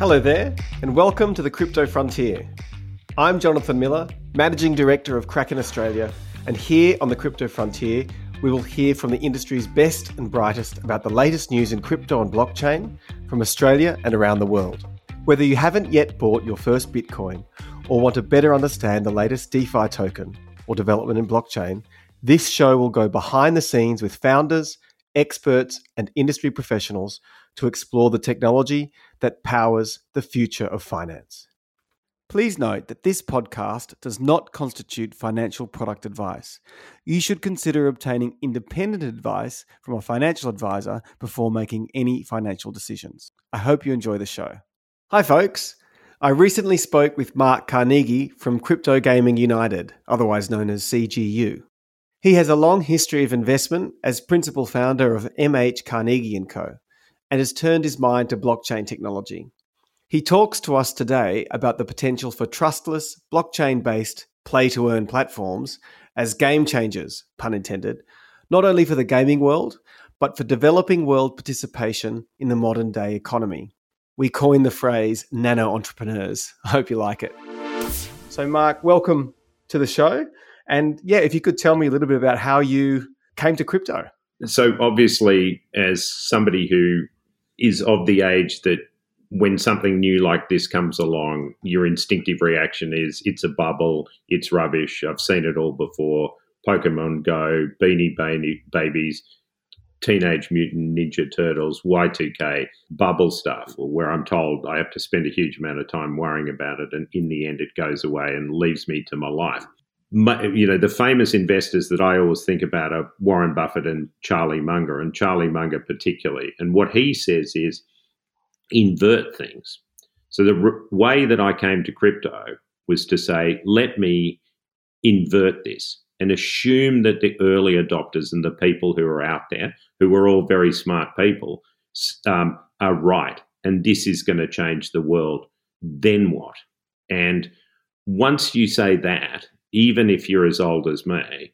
Hello there, and welcome to the Crypto Frontier. I'm Jonathon Miller, Managing Director of Kraken Australia, and here on the Crypto Frontier, we will hear from the industry's best and brightest about the latest news in crypto and blockchain from Australia and around the world. Whether you haven't yet bought your first Bitcoin or want to better understand the latest DeFi token or development in blockchain, this show will go behind the scenes with founders, experts, and industry professionals to explore the technology that powers the future of finance. Please note that this podcast does not constitute financial product advice. You should consider obtaining independent advice from a financial advisor before making any financial decisions. I hope you enjoy the show. Hi, folks. I recently spoke with Mark Carnegie from Crypto Gaming United, otherwise known as CGU. He has a long history of investment as principal founder of MH Carnegie & Co and has turned his mind to blockchain technology. He talks to us today about the potential for trustless, blockchain based play to earn platforms as game changers, pun intended, not only for the gaming world, but for developing world participation in the modern day economy. We coined the phrase nano entrepreneurs. I hope you like it. So, Mark, welcome to the show. And yeah, if you could tell me a little bit about how you came to crypto. So, obviously, as somebody who is of the age that when something new like this comes along, your instinctive reaction is it's a bubble, it's rubbish, I've seen it all before. Pokemon Go, Beanie Babies, Teenage Mutant Ninja Turtles, Y2K, bubble stuff, where I'm told I have to spend a huge amount of time worrying about it, and in the end, it goes away and leaves me to my life you know, the famous investors that I always think about are Warren Buffett and Charlie Munger, and Charlie Munger particularly. And what he says is invert things. So the r- way that I came to crypto was to say, let me invert this and assume that the early adopters and the people who are out there, who are all very smart people, um, are right. And this is going to change the world. Then what? And once you say that, even if you're as old as me,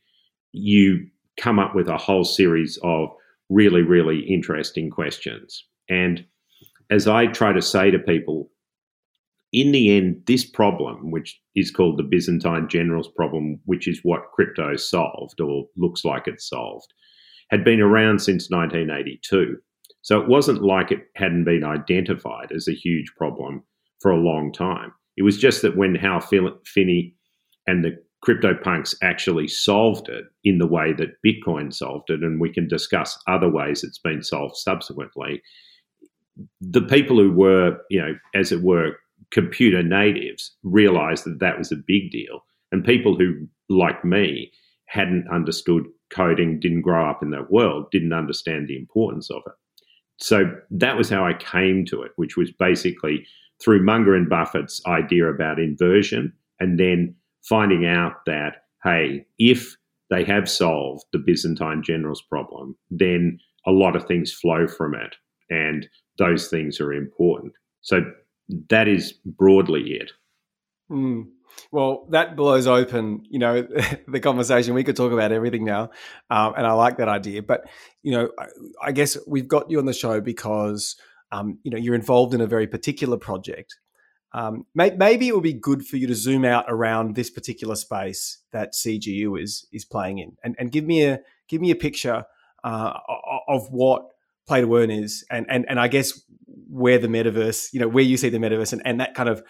you come up with a whole series of really, really interesting questions. And as I try to say to people, in the end, this problem, which is called the Byzantine generals problem, which is what crypto solved or looks like it's solved, had been around since 1982. So it wasn't like it hadn't been identified as a huge problem for a long time. It was just that when Hal Finney and the Cypherpunks actually solved it in the way that Bitcoin solved it, and we can discuss other ways it's been solved subsequently. The people who were, you know, as it were, computer natives realized that that was a big deal. And people who, like me, hadn't understood coding, didn't grow up in that world, didn't understand the importance of it. So that was how I came to it, which was basically through Munger and Buffett's idea about inversion and then finding out that, hey, if they have solved the Byzantine generals problem, then a lot of things flow from it. And those things are important. So that is broadly it. Mm. Well, that blows open, you know, the conversation. We could talk about everything now, um, and I like that idea. But you know, I, I guess we've got you on the show because um, you know you're involved in a very particular project, um, may, maybe it would be good for you to zoom out around this particular space that CGU is is playing in, and, and give me a give me a picture uh, of what play to earn is, and and and I guess where the metaverse, you know, where you see the metaverse, and, and that kind of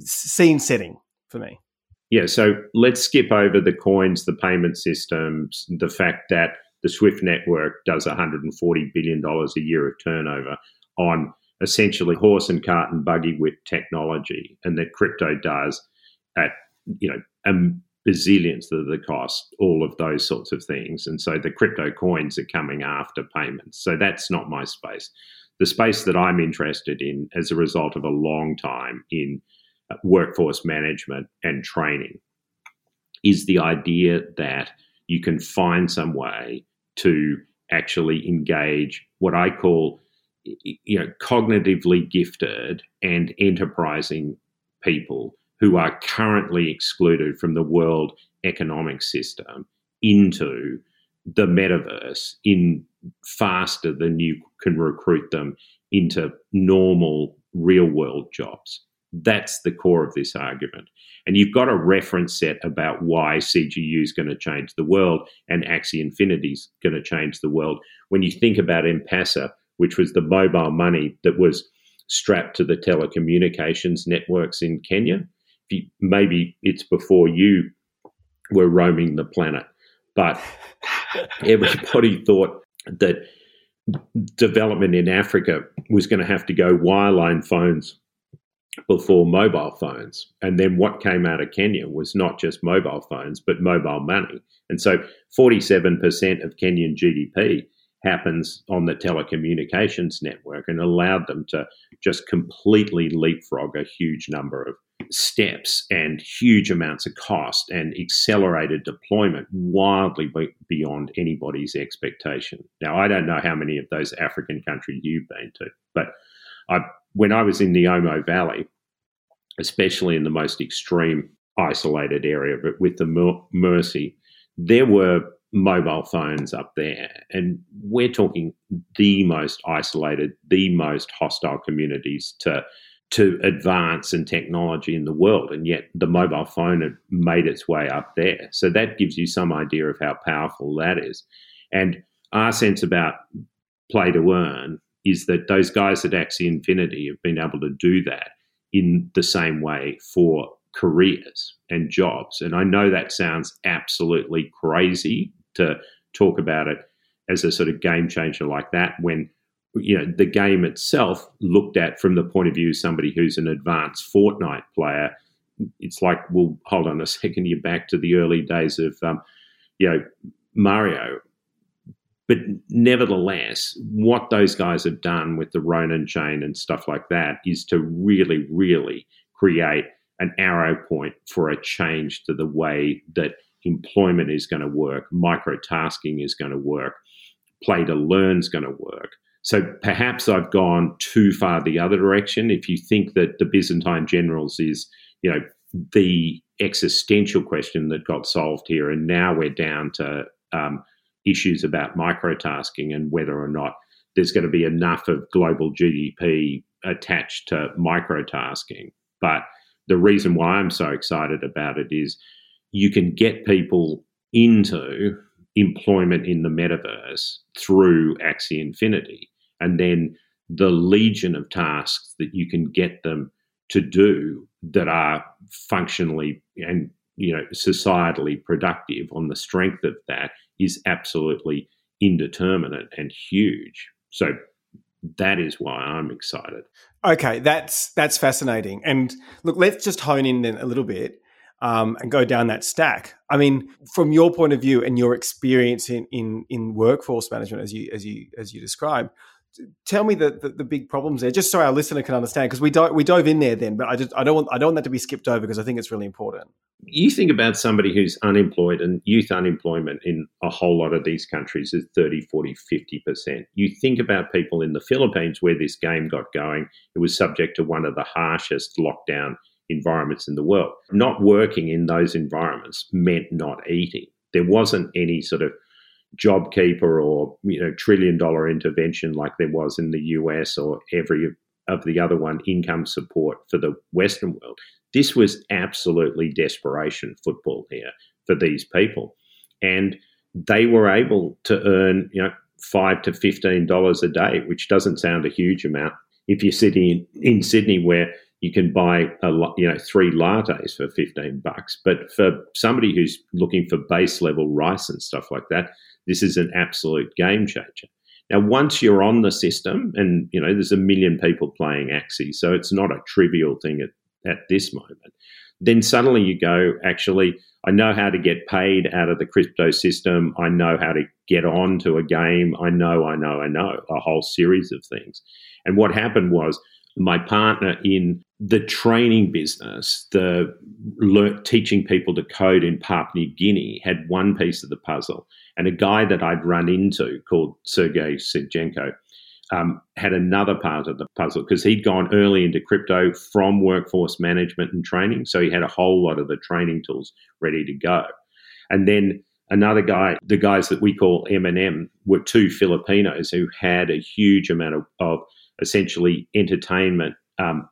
scene setting for me. Yeah, so let's skip over the coins, the payment systems, the fact that the Swift network does 140 billion dollars a year of turnover on essentially horse and cart and buggy whip technology, and that crypto does at you know a bazillionth of the cost, all of those sorts of things. And so the crypto coins are coming after payments. So that's not my space. The space that I'm interested in as a result of a long time in uh, workforce management and training is the idea that you can find some way to actually engage what I call you know, cognitively gifted and enterprising people who are currently excluded from the world economic system into the metaverse in faster than you can recruit them into normal real world jobs. That's the core of this argument. And you've got a reference set about why CGU is going to change the world and Axie Infinity is going to change the world. When you think about M Pesa, which was the mobile money that was strapped to the telecommunications networks in Kenya, you, maybe it's before you were roaming the planet, but everybody thought that development in Africa was going to have to go wireline phones before mobile phones. And then what came out of Kenya was not just mobile phones, but mobile money. And so 47% of Kenyan GDP happens on the telecommunications network and allowed them to just completely leapfrog a huge number of steps and huge amounts of cost and accelerated deployment wildly beyond anybody's expectation. Now, I don't know how many of those African countries you've been to, but I, when I was in the Omo Valley, especially in the most extreme isolated area, but with the Mursi, there were mobile phones up there. And we're talking the most isolated, the most hostile communities to to advance and technology in the world. And yet the mobile phone had made its way up there. So that gives you some idea of how powerful that is. And our sense about play to earn is that those guys at Axie Infinity have been able to do that in the same way for careers and jobs. And I know that sounds absolutely crazy to talk about it as a sort of game changer like that when you know the game itself looked at from the point of view of somebody who's an advanced Fortnite player it's like well hold on a second you're back to the early days of um, you know Mario. But nevertheless what those guys have done with the Ronin chain and stuff like that is to really really create an arrow point for a change to the way that employment is going to work, microtasking is going to work, play to learn is going to work. So perhaps I've gone too far the other direction. If you think that the Byzantine generals is, you know, the existential question that got solved here, and now we're down to um, issues about microtasking and whether or not there's going to be enough of global GDP attached to microtasking. But the reason why I'm so excited about it is you can get people into employment in the metaverse through Axie Infinity. And then the legion of tasks that you can get them to do that are functionally and you know societally productive on the strength of that is absolutely indeterminate and huge. So that is why I'm excited. Okay, that's that's fascinating. And look, let's just hone in then a little bit um, and go down that stack. I mean, from your point of view and your experience in in, in workforce management, as you as you as you describe, tell me the, the, the big problems there, just so our listener can understand. Because we do, we dove in there then, but I just I don't want I don't want that to be skipped over because I think it's really important. You think about somebody who's unemployed and youth unemployment in a whole lot of these countries is 30, 40, 50%. You think about people in the Philippines where this game got going, it was subject to one of the harshest lockdown environments in the world. Not working in those environments meant not eating. There wasn't any sort of JobKeeper or you know trillion dollar intervention like there was in the US or every of the other one income support for the Western world. This was absolutely desperation football here for these people, and they were able to earn you know five to fifteen dollars a day, which doesn't sound a huge amount if you're sitting in, in Sydney where you can buy a you know three lattes for 15 bucks but for somebody who's looking for base level rice and stuff like that this is an absolute game changer. Now once you're on the system and you know there's a million people playing axie so it's not a trivial thing at, at this moment then suddenly you go actually i know how to get paid out of the crypto system. I know how to get on to a game. I know i know i know a whole series of things. And what happened was my partner in the training business, the le- teaching people to code in Papua New Guinea, had one piece of the puzzle. And a guy that I'd run into called Sergey Sidchenko um, had another part of the puzzle because he'd gone early into crypto from workforce management and training. So he had a whole lot of the training tools ready to go. And then another guy, the guys that we call M&M, were two Filipinos who had a huge amount of, of essentially entertainment um,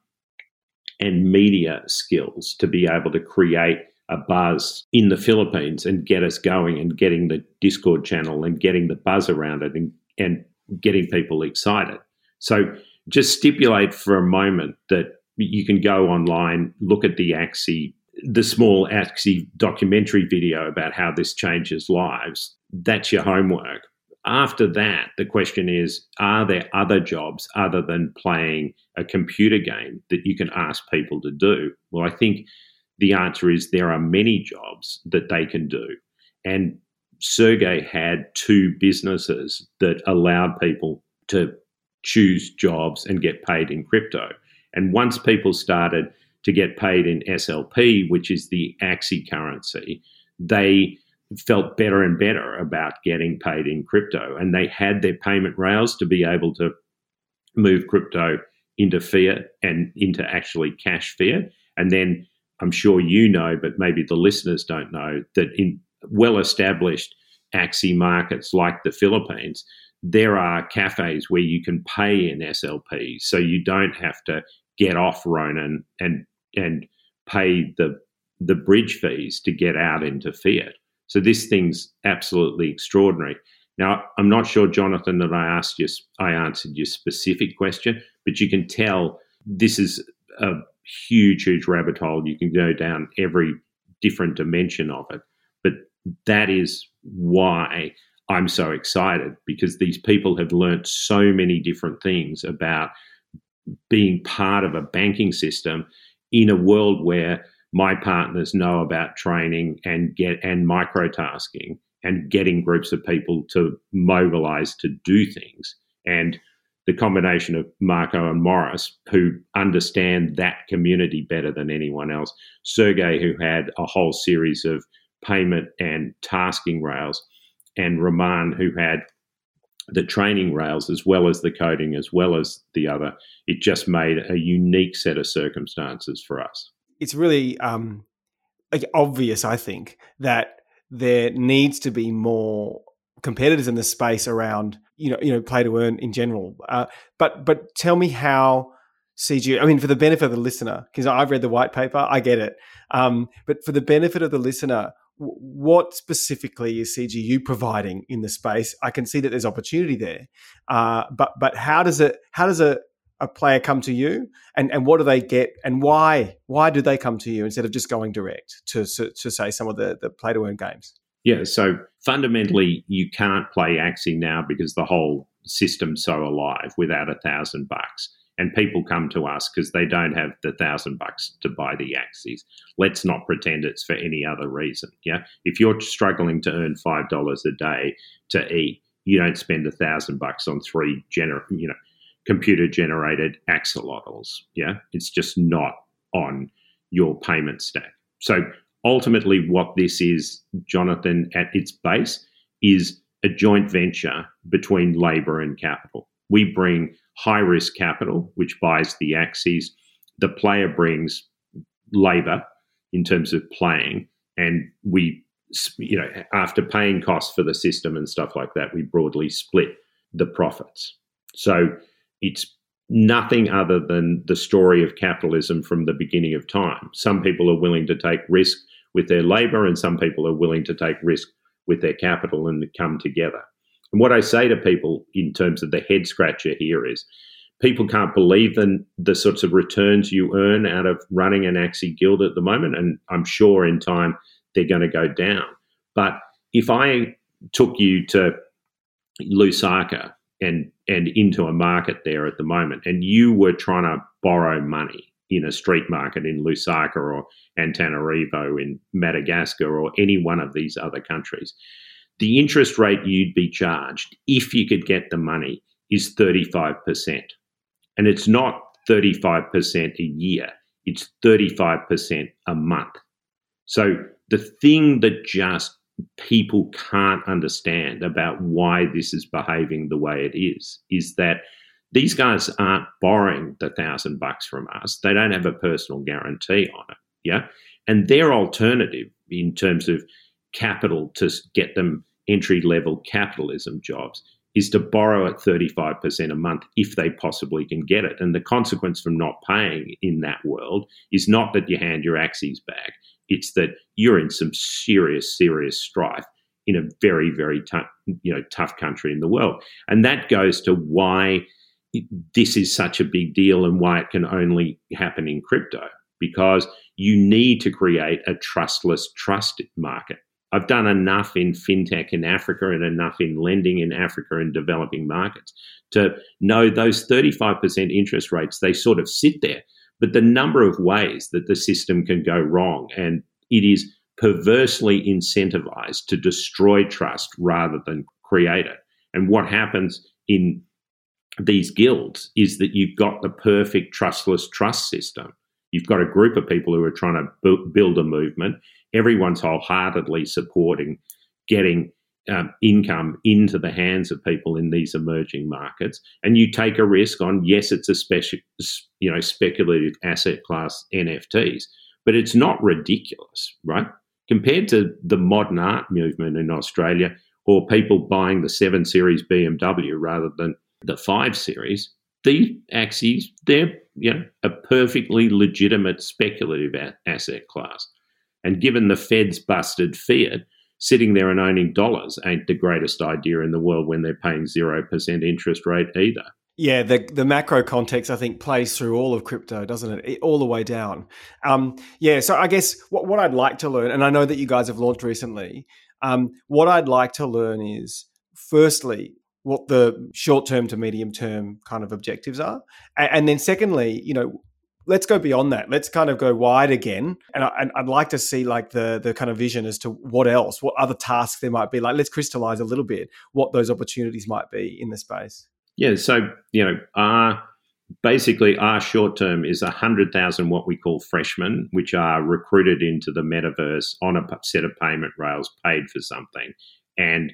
and media skills to be able to create a buzz in the Philippines and get us going and getting the Discord channel and getting the buzz around it and, and getting people excited. So just stipulate for a moment that you can go online, look at the Axie, the small Axie documentary video about how this changes lives. That's your homework. After that, the question is Are there other jobs other than playing a computer game that you can ask people to do? Well, I think the answer is there are many jobs that they can do. And Sergey had two businesses that allowed people to choose jobs and get paid in crypto. And once people started to get paid in SLP, which is the Axie currency, they felt better and better about getting paid in crypto. And they had their payment rails to be able to move crypto into fiat and into actually cash fiat. And then I'm sure you know, but maybe the listeners don't know, that in well established Axie markets like the Philippines, there are cafes where you can pay in SLP. So you don't have to get off Ronin and and pay the the bridge fees to get out into fiat. So this thing's absolutely extraordinary. Now, I'm not sure, Jonathon, that I asked you, I answered your specific question, but you can tell this is a huge, huge rabbit hole. You can go down every different dimension of it. But that is why I'm so excited because these people have learnt so many different things about being part of a banking system in a world where my partners know about training and get and microtasking and getting groups of people to mobilize to do things. And the combination of Marco and Morris, who understand that community better than anyone else, Sergey, who had a whole series of payment and tasking rails, and Roman, who had the training rails as well as the coding as well as the other. It just made a unique set of circumstances for us it's really um, like obvious, I think, that there needs to be more competitors in the space around you know you know play to earn in general. Uh, but but tell me how CG. I mean, for the benefit of the listener, because I've read the white paper, I get it. Um, but for the benefit of the listener, what specifically is CGU providing in the space? I can see that there's opportunity there, uh, but but how does it how does a a player come to you? And, and what do they get? And why why do they come to you instead of just going direct to, to, to say some of the, the play to earn games? Yeah so fundamentally you can't play axie now because the whole system's so alive without a thousand bucks. And people come to us because they don't have the thousand bucks to buy the axies let's not pretend it's for any other reason yeah? If you're struggling to earn five dollars a day to eat you don't spend a thousand bucks on three gener you know computer generated axolotls. Yeah, it's just not on your payment stack. So ultimately, what this is, Jonathon, at its base, is a joint venture between labor and capital. We bring high risk capital, which buys the axies. The player brings labor in terms of playing, and we, you know, after paying costs for the system and stuff like that, we broadly split the profits. So it's nothing other than the story of capitalism from the beginning of time. Some people are willing to take risk with their labor, and some people are willing to take risk with their capital and come together. And what I say to people in terms of the head scratcher here is people can't believe the, the sorts of returns you earn out of running an Axie guild at the moment. And I'm sure in time they're going to go down. But if I took you to Lusaka and and into a market there at the moment, and you were trying to borrow money in a street market in Lusaka or Antananarivo in Madagascar or any one of these other countries, the interest rate you'd be charged if you could get the money is 35%. And it's not 35% a year, it's 35% a month. So the thing that just people can't understand about why this is behaving the way it is is that these guys aren't borrowing the thousand bucks from us. They don't have a personal guarantee on it. Yeah. And their alternative in terms of capital to get them entry level capitalism jobs is to borrow at 35% a month if they possibly can get it. And the consequence from not paying in that world is not that you hand your axies back, it's that you're in some serious, serious strife in a very, very tough, you know, tough country in the world. And that goes to why this is such a big deal and why it can only happen in crypto because you need to create a trustless trust market. I've done enough in fintech in Africa and enough in lending in Africa and developing markets to know those 35% interest rates, they sort of sit there. But the number of ways that the system can go wrong, and it is perversely incentivized to destroy trust rather than create it. And what happens in these guilds is that you've got the perfect trustless trust system. You've got a group of people who are trying to build a movement everyone's wholeheartedly supporting getting um, income into the hands of people in these emerging markets, and you take a risk on yes, it's a special, you know, speculative asset class NFTs, but it's not ridiculous, right? Compared to the modern art movement in Australia, or people buying the seven series BMW rather than the five series, these Axies they're you know a perfectly legitimate speculative a- asset class. And given the Fed's busted fiat, sitting there and owning dollars ain't the greatest idea in the world when they're paying 0% interest rate either. Yeah, the the macro context I think plays through all of crypto, doesn't it? All the way down. Um, yeah, so I guess what, what I'd like to learn, and I know that you guys have launched recently. Um, what I'd like to learn is, firstly, what the short term to medium term kind of objectives are, and, and then secondly, you know, let's go beyond that. Let's kind of go wide again, and, I, would like to see like the the kind of vision as to what else, what other tasks there might be. Like, let's crystallize a little bit what those opportunities might be in the space. Yeah. So you know, our basically our short term is hundred thousand what we call freshmen, which are recruited into the metaverse on a set of payment rails, paid for something, and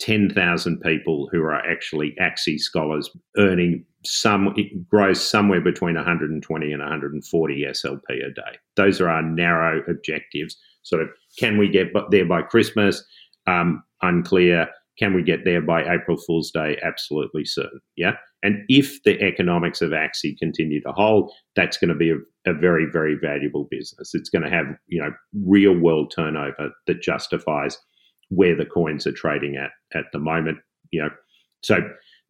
10,000 people who are actually Axie scholars earning some, it grows somewhere between 120 and 140 SLP a day. Those are our narrow objectives. Sort of, can we get there by Christmas? Um, unclear. Can we get there by April Fool's Day? Absolutely certain. Yeah. And if the economics of Axie continue to hold, that's going to be a, a very, very valuable business. It's going to have, you know, real world turnover that justifies where the coins are trading at at the moment. You know, so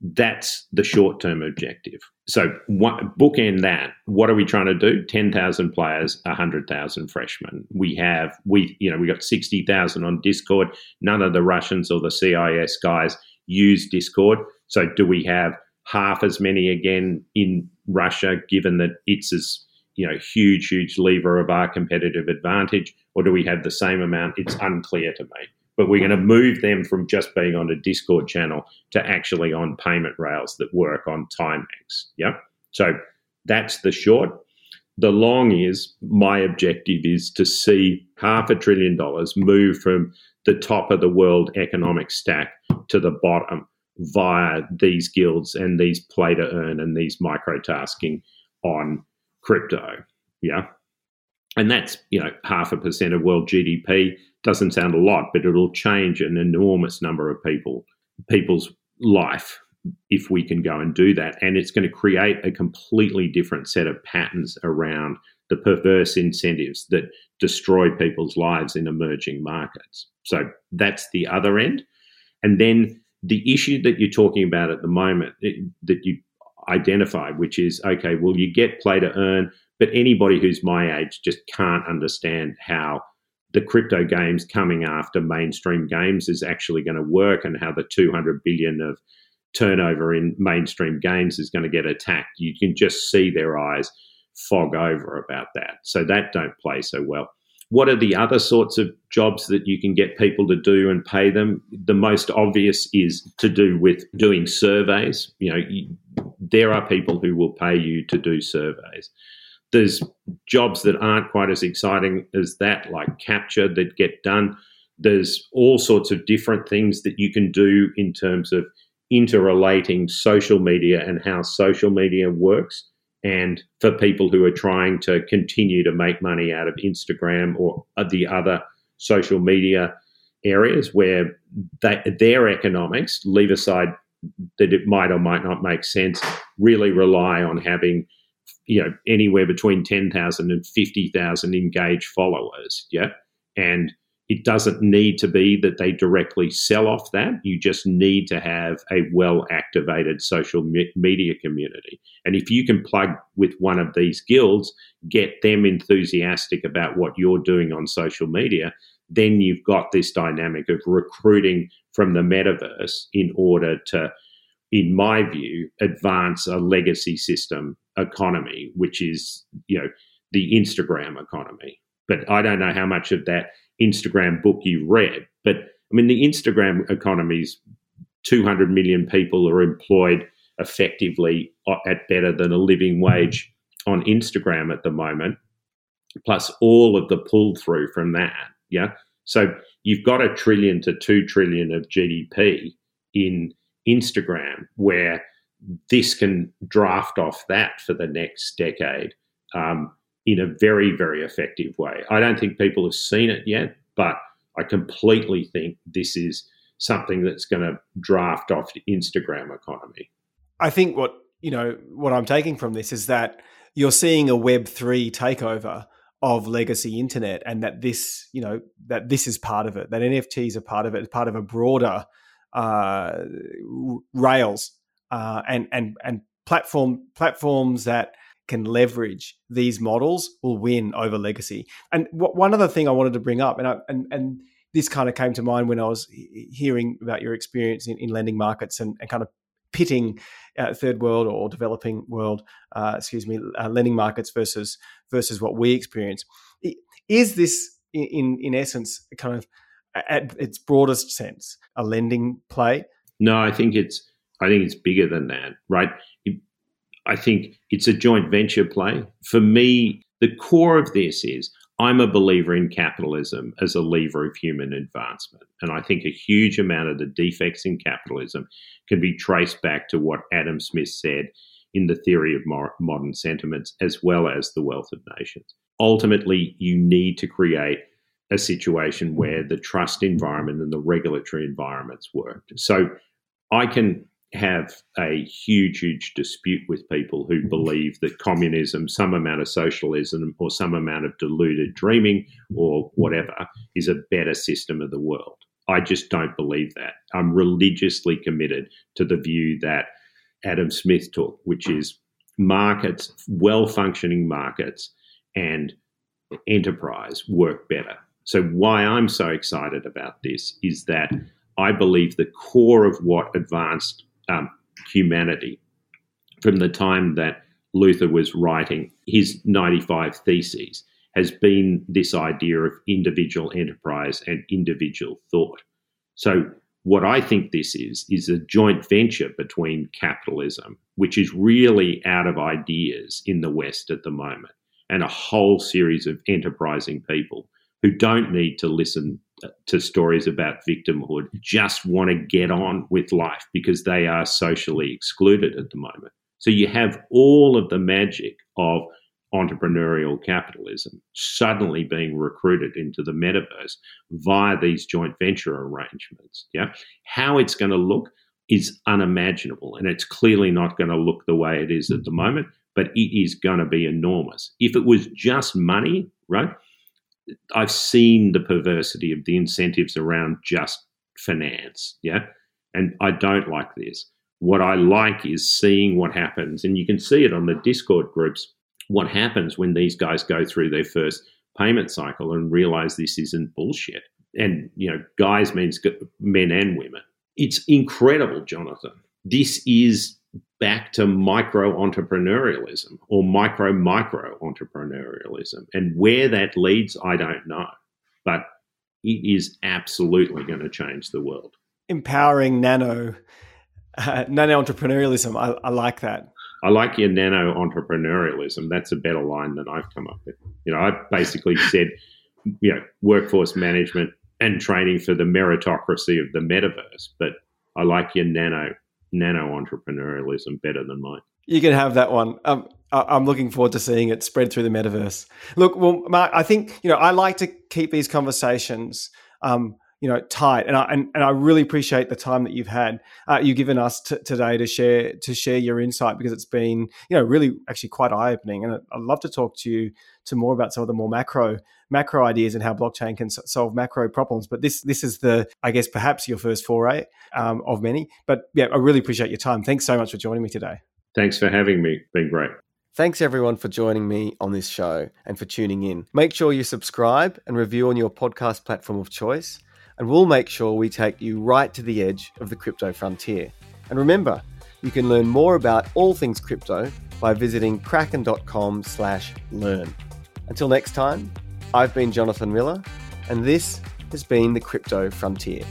that's the short term objective. So what, bookend that. What are we trying to do? Ten thousand players, hundred thousand freshmen. We have we you know we got sixty thousand on Discord. None of the Russians or the CIS guys use Discord. So do we have half as many again in Russia, given that it's as you know huge, huge lever of our competitive advantage, or do we have the same amount? It's unclear to me but we're going to move them from just being on a Discord channel to actually on payment rails that work on Timex. Yeah. So that's the short. The long is my objective is to see half a trillion dollars move from the top of the world economic stack to the bottom via these guilds and these play to earn and these micro tasking on crypto. Yeah. And that's, you know, half a percent of world GDP doesn't sound a lot, but it'll change an enormous number of people, people's life if we can go and do that. And it's going to create a completely different set of patterns around the perverse incentives that destroy people's lives in emerging markets. So that's the other end. And then the issue that you're talking about at the moment it, that you identified, which is okay, well, you get play to earn, but anybody who's my age just can't understand how the crypto games coming after mainstream games is actually going to work and how the 200 billion of turnover in mainstream games is going to get attacked. You can just see their eyes fog over about that. So that don't play so well. What are the other sorts of jobs that you can get people to do and pay them? The most obvious is to do with doing surveys. You know there are people who will pay you to do surveys there's jobs that aren't quite as exciting as that, like CAPTCHA that get done. There's all sorts of different things that you can do in terms of interrelating social media and how social media works. And for people who are trying to continue to make money out of Instagram or the other social media areas where they, their economics, leave aside that it might or might not make sense really rely on having you know anywhere between 10,000 and 50,000 engaged followers yeah and it doesn't need to be that they directly sell off that. You just need to have a well activated social me- media community. And if you can plug with one of these guilds, get them enthusiastic about what you're doing on social media, then you've got this dynamic of recruiting from the metaverse in order to, in my view, advance a legacy system economy, which is, you know, the Instagram economy. But I don't know how much of that Instagram book you read. But I mean, the Instagram economy's 200 million people are employed effectively uh, at better than a living wage on Instagram at the moment, plus all of the pull through from that. Yeah. So you've got a trillion to two trillion of GDP in Instagram where this can draft off that for the next decade. Um, in a very, very effective way. I don't think people have seen it yet, but I completely think this is something that's going to draft off the Instagram economy. I think what you know what I'm taking from this is that you're seeing a Web three takeover of legacy internet, and that this you know that this is part of it. That NFTs are part of it, part of a broader uh, rails uh, and and and platform platforms that can leverage these models will win over legacy. And one other thing I wanted to bring up, and I, and and this kind of came to mind when I was hearing about your experience in, in lending markets and, and, kind of pitting uh, third world or developing world, uh, excuse me, uh, lending markets versus versus what we experience. Is this in in essence kind of at its broadest sense a lending play? No, I think it's I think it's bigger than that, right? I think it's a joint venture play. For me, the core of this is I'm a believer in capitalism as a lever of human advancement. And I think a huge amount of the defects in capitalism can be traced back to what Adam Smith said in the theory of moral sentiments, as well as the wealth of nations. Ultimately, you need to create a situation where the trust environment and the regulatory environments work. So I can have a huge, huge dispute with people who mm-hmm. believe that communism, some amount of socialism, or some amount of deluded dreaming, or whatever, is a better system of the world. I just don't believe that. I'm religiously committed to the view that Adam Smith took, which is markets, well functioning markets, and enterprise work better. So, why I'm so excited about this is that I believe the core of what advanced um, humanity from the time that Luther was writing his 95 Theses has been this idea of individual enterprise and individual thought. So, what I think this is, is a joint venture between capitalism, which is really out of ideas in the West at the moment, and a whole series of enterprising people who don't need to listen to stories about victimhood just want to get on with life because they are socially excluded at the moment. So you have all of the magic of entrepreneurial capitalism suddenly being recruited into the metaverse via these joint venture arrangements. Yeah. How it's going to look is unimaginable and it's clearly not going to look the way it is at the moment, but it is going to be enormous. If it was just money, right? I've seen the perversity of the incentives around just finance. Yeah. And I don't like this. What I like is seeing what happens. And you can see it on the Discord groups what happens when these guys go through their first payment cycle and realize this isn't bullshit. And, you know, guys means men and women. It's incredible, Jonathon. This is back to micro entrepreneurialism or micro micro entrepreneurialism. And where that leads, I don't know. But it is absolutely going to change the world. Empowering nano, uh, nano entrepreneurialism. I, I like that. I like your nano entrepreneurialism. That's a better line than I've come up with. You know, I basically said, you know, workforce management and training for the meritocracy of the metaverse. But I like your nano nano entrepreneurialism better than mine. You can have that one. Um, I'm looking forward to seeing it spread through the metaverse. Look, well, Mark, I think you know I like to keep these conversations, um, you know tight. And I and, and I really appreciate the time that you've had uh, you've given us t- today to share to share your insight because it's been you know really actually quite eye opening. And I'd love to talk to you to more about some of the more macro macro ideas and how blockchain can solve macro problems. But this this is the I guess perhaps your first foray um, of many. But yeah, I really appreciate your time. Thanks so much for joining me today. Thanks for having me. Been great. Thanks everyone for joining me on this show and for tuning in. Make sure you subscribe and review on your podcast platform of choice, and we'll make sure we take you right to the edge of the crypto frontier. And remember, you can learn more about all things crypto by visiting kraken.com/learn. Until next time, I've been Jonathon Miller, and this has been the Crypto Frontier.